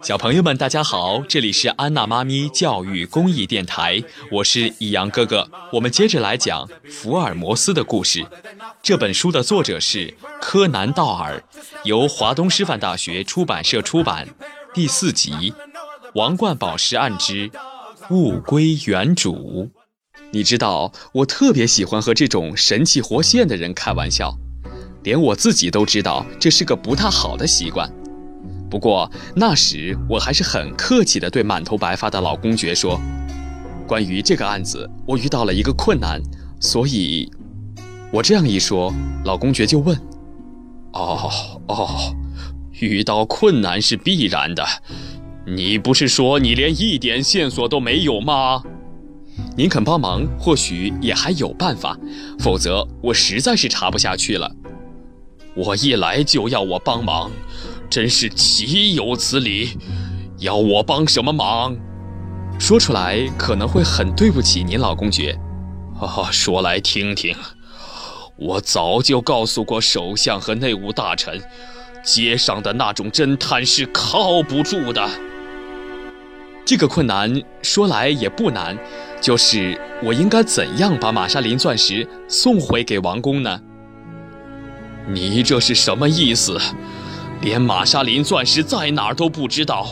小朋友们，大家好，这里是安娜妈咪教育公益电台，我是易阳哥哥。我们接着来讲福尔摩斯的故事。这本书的作者是柯南·道尔，由华东师范大学出版社出版。第四集《王冠宝石案之物归原主》。你知道，我特别喜欢和这种神气活现的人开玩笑。连我自己都知道这是个不太好的习惯，不过那时我还是很客气地对满头白发的老公爵说：“关于这个案子，我遇到了一个困难，所以……”我这样一说，老公爵就问：“哦哦，遇到困难是必然的，你不是说你连一点线索都没有吗？您肯帮忙，或许也还有办法，否则我实在是查不下去了。”我一来就要我帮忙，真是岂有此理！要我帮什么忙？说出来可能会很对不起您老公爵。哦，说来听听。我早就告诉过首相和内务大臣，街上的那种侦探是靠不住的。这个困难说来也不难，就是我应该怎样把玛莎琳钻石送回给王宫呢？你这是什么意思？连玛莎琳钻石在哪儿都不知道，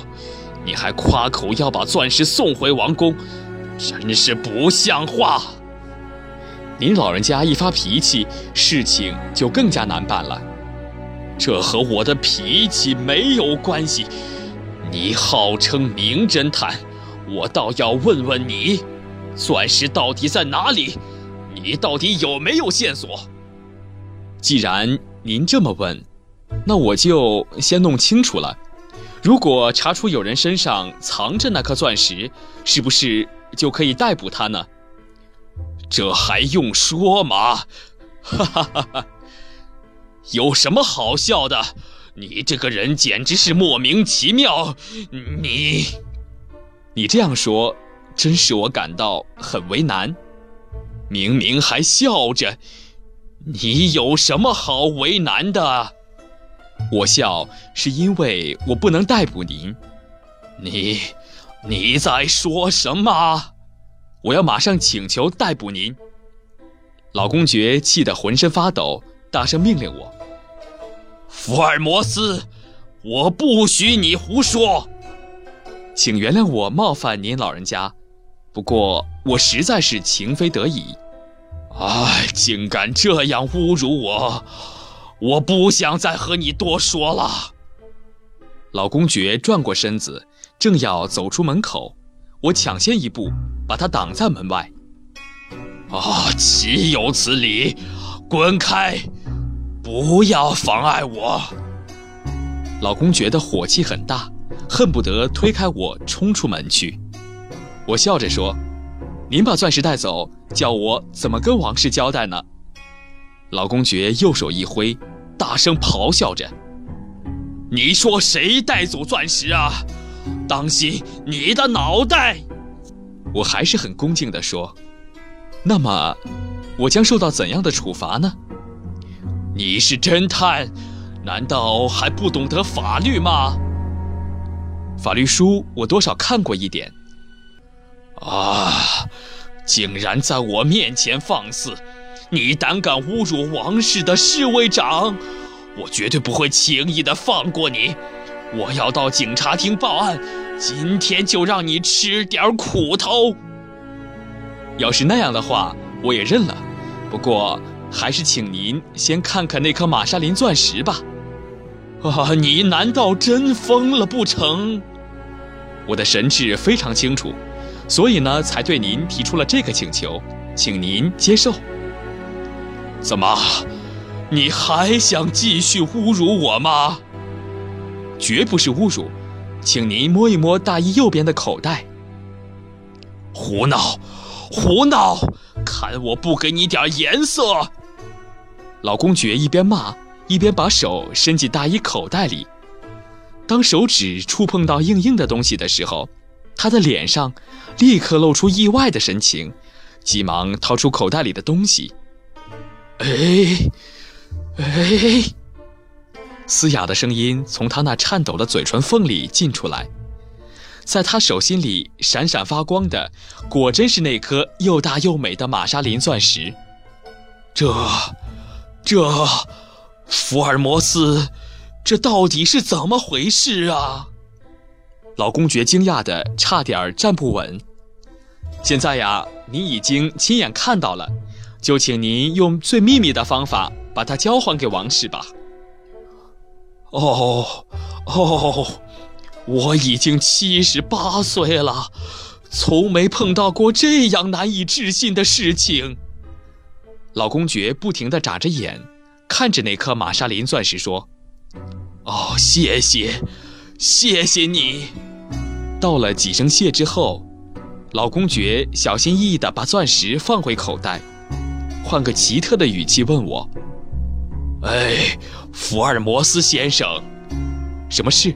你还夸口要把钻石送回王宫，真是不像话！您老人家一发脾气，事情就更加难办了。这和我的脾气没有关系。你号称名侦探，我倒要问问你，钻石到底在哪里？你到底有没有线索？既然您这么问，那我就先弄清楚了。如果查出有人身上藏着那颗钻石，是不是就可以逮捕他呢？这还用说吗？哈哈哈哈！有什么好笑的？你这个人简直是莫名其妙！你，你这样说，真使我感到很为难。明明还笑着。你有什么好为难的？我笑是因为我不能逮捕您。你，你在说什么？我要马上请求逮捕您。老公爵气得浑身发抖，大声命令我：“福尔摩斯，我不许你胡说！请原谅我冒犯您老人家，不过我实在是情非得已。”哎，竟敢这样侮辱我！我不想再和你多说了。老公爵转过身子，正要走出门口，我抢先一步把他挡在门外。啊，岂有此理！滚开！不要妨碍我！老公爵的火气很大，恨不得推开我冲出门去。我笑着说。您把钻石带走，叫我怎么跟王室交代呢？老公爵右手一挥，大声咆哮着：“你说谁带走钻石啊？当心你的脑袋！”我还是很恭敬地说：“那么，我将受到怎样的处罚呢？”你是侦探，难道还不懂得法律吗？法律书我多少看过一点。啊！竟然在我面前放肆！你胆敢侮辱王室的侍卫长，我绝对不会轻易的放过你！我要到警察厅报案，今天就让你吃点苦头。要是那样的话，我也认了。不过，还是请您先看看那颗玛莎琳钻石吧。啊，你难道真疯了不成？我的神智非常清楚。所以呢，才对您提出了这个请求，请您接受。怎么，你还想继续侮辱我吗？绝不是侮辱，请您摸一摸大衣右边的口袋。胡闹，胡闹！看我不给你点颜色！老公爵一边骂，一边把手伸进大衣口袋里。当手指触碰到硬硬的东西的时候。他的脸上立刻露出意外的神情，急忙掏出口袋里的东西。哎，哎，嘶哑的声音从他那颤抖的嘴唇缝里进出来，在他手心里闪闪发光的，果真是那颗又大又美的玛莎琳钻石。这，这，福尔摩斯，这到底是怎么回事啊？老公爵惊讶的差点站不稳。现在呀，您已经亲眼看到了，就请您用最秘密的方法把它交还给王室吧。哦，哦，我已经七十八岁了，从没碰到过这样难以置信的事情。老公爵不停地眨着眼，看着那颗玛莎琳钻石说：“哦，谢谢，谢谢你。”道了几声谢之后，老公爵小心翼翼地把钻石放回口袋，换个奇特的语气问我。哎，福尔摩斯先生，什么事？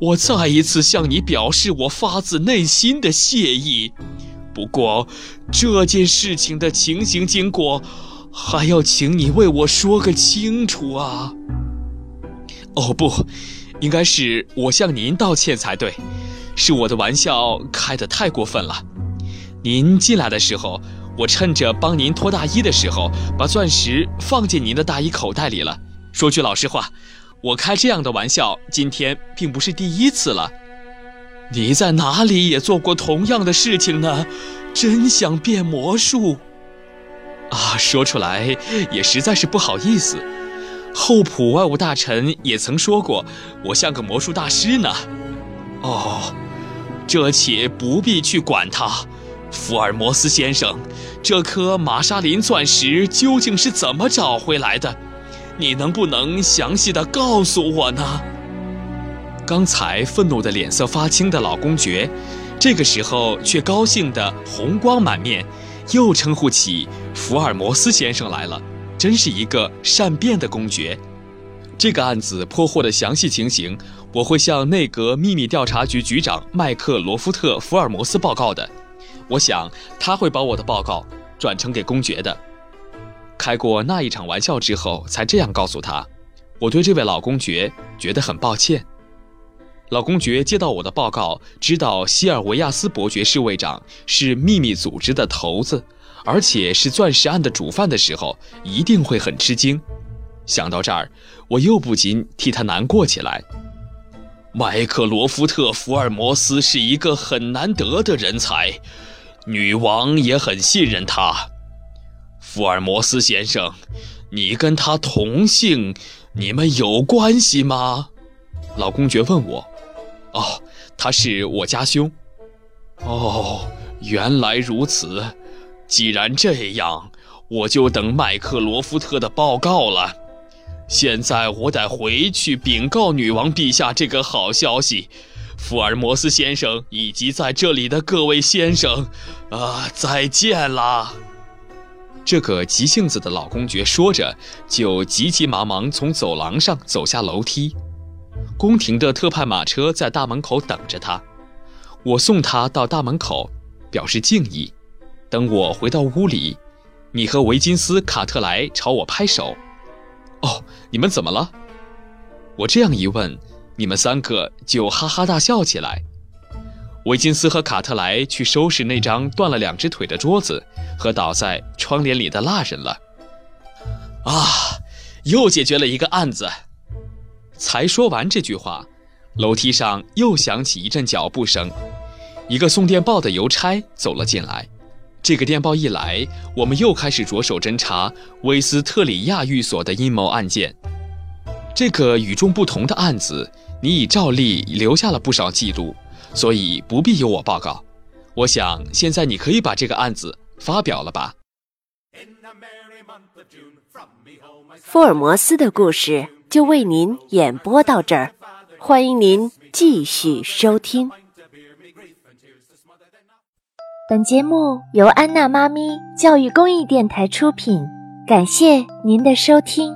我再一次向你表示我发自内心的谢意。不过，这件事情的情形经过，还要请你为我说个清楚啊。哦，不，应该是我向您道歉才对，是我的玩笑开得太过分了。您进来的时候。我趁着帮您脱大衣的时候，把钻石放进您的大衣口袋里了。说句老实话，我开这样的玩笑，今天并不是第一次了。你在哪里也做过同样的事情呢？真想变魔术？啊，说出来也实在是不好意思。厚普外务大臣也曾说过，我像个魔术大师呢。哦，这且不必去管他。福尔摩斯先生，这颗玛莎琳钻石究竟是怎么找回来的？你能不能详细的告诉我呢？刚才愤怒的脸色发青的老公爵，这个时候却高兴的红光满面，又称呼起福尔摩斯先生来了，真是一个善变的公爵。这个案子破获的详细情形，我会向内阁秘密调查局局长麦克罗夫特·福尔摩斯报告的。我想他会把我的报告转呈给公爵的。开过那一场玩笑之后，才这样告诉他。我对这位老公爵觉得很抱歉。老公爵接到我的报告，知道西尔维亚斯伯爵侍卫长是秘密组织的头子，而且是钻石案的主犯的时候，一定会很吃惊。想到这儿，我又不禁替他难过起来。麦克罗夫特·福尔摩斯是一个很难得的人才。女王也很信任他，福尔摩斯先生，你跟他同姓，你们有关系吗？老公爵问我。哦，他是我家兄。哦，原来如此。既然这样，我就等麦克罗夫特的报告了。现在我得回去禀告女王陛下这个好消息。福尔摩斯先生以及在这里的各位先生，啊，再见啦！这个急性子的老公爵说着，就急急忙忙从走廊上走下楼梯。宫廷的特派马车在大门口等着他，我送他到大门口，表示敬意。等我回到屋里，你和维金斯·卡特莱朝我拍手。哦，你们怎么了？我这样一问。你们三个就哈哈大笑起来。维金斯和卡特莱去收拾那张断了两只腿的桌子和倒在窗帘里的蜡人了。啊，又解决了一个案子。才说完这句话，楼梯上又响起一阵脚步声，一个送电报的邮差走了进来。这个电报一来，我们又开始着手侦查威斯特里亚寓所的阴谋案件。这个与众不同的案子。你已照例留下了不少记录，所以不必由我报告。我想现在你可以把这个案子发表了吧。福尔摩斯的故事就为您演播到这儿，欢迎您继续收听。本节目由安娜妈咪教育公益电台出品，感谢您的收听。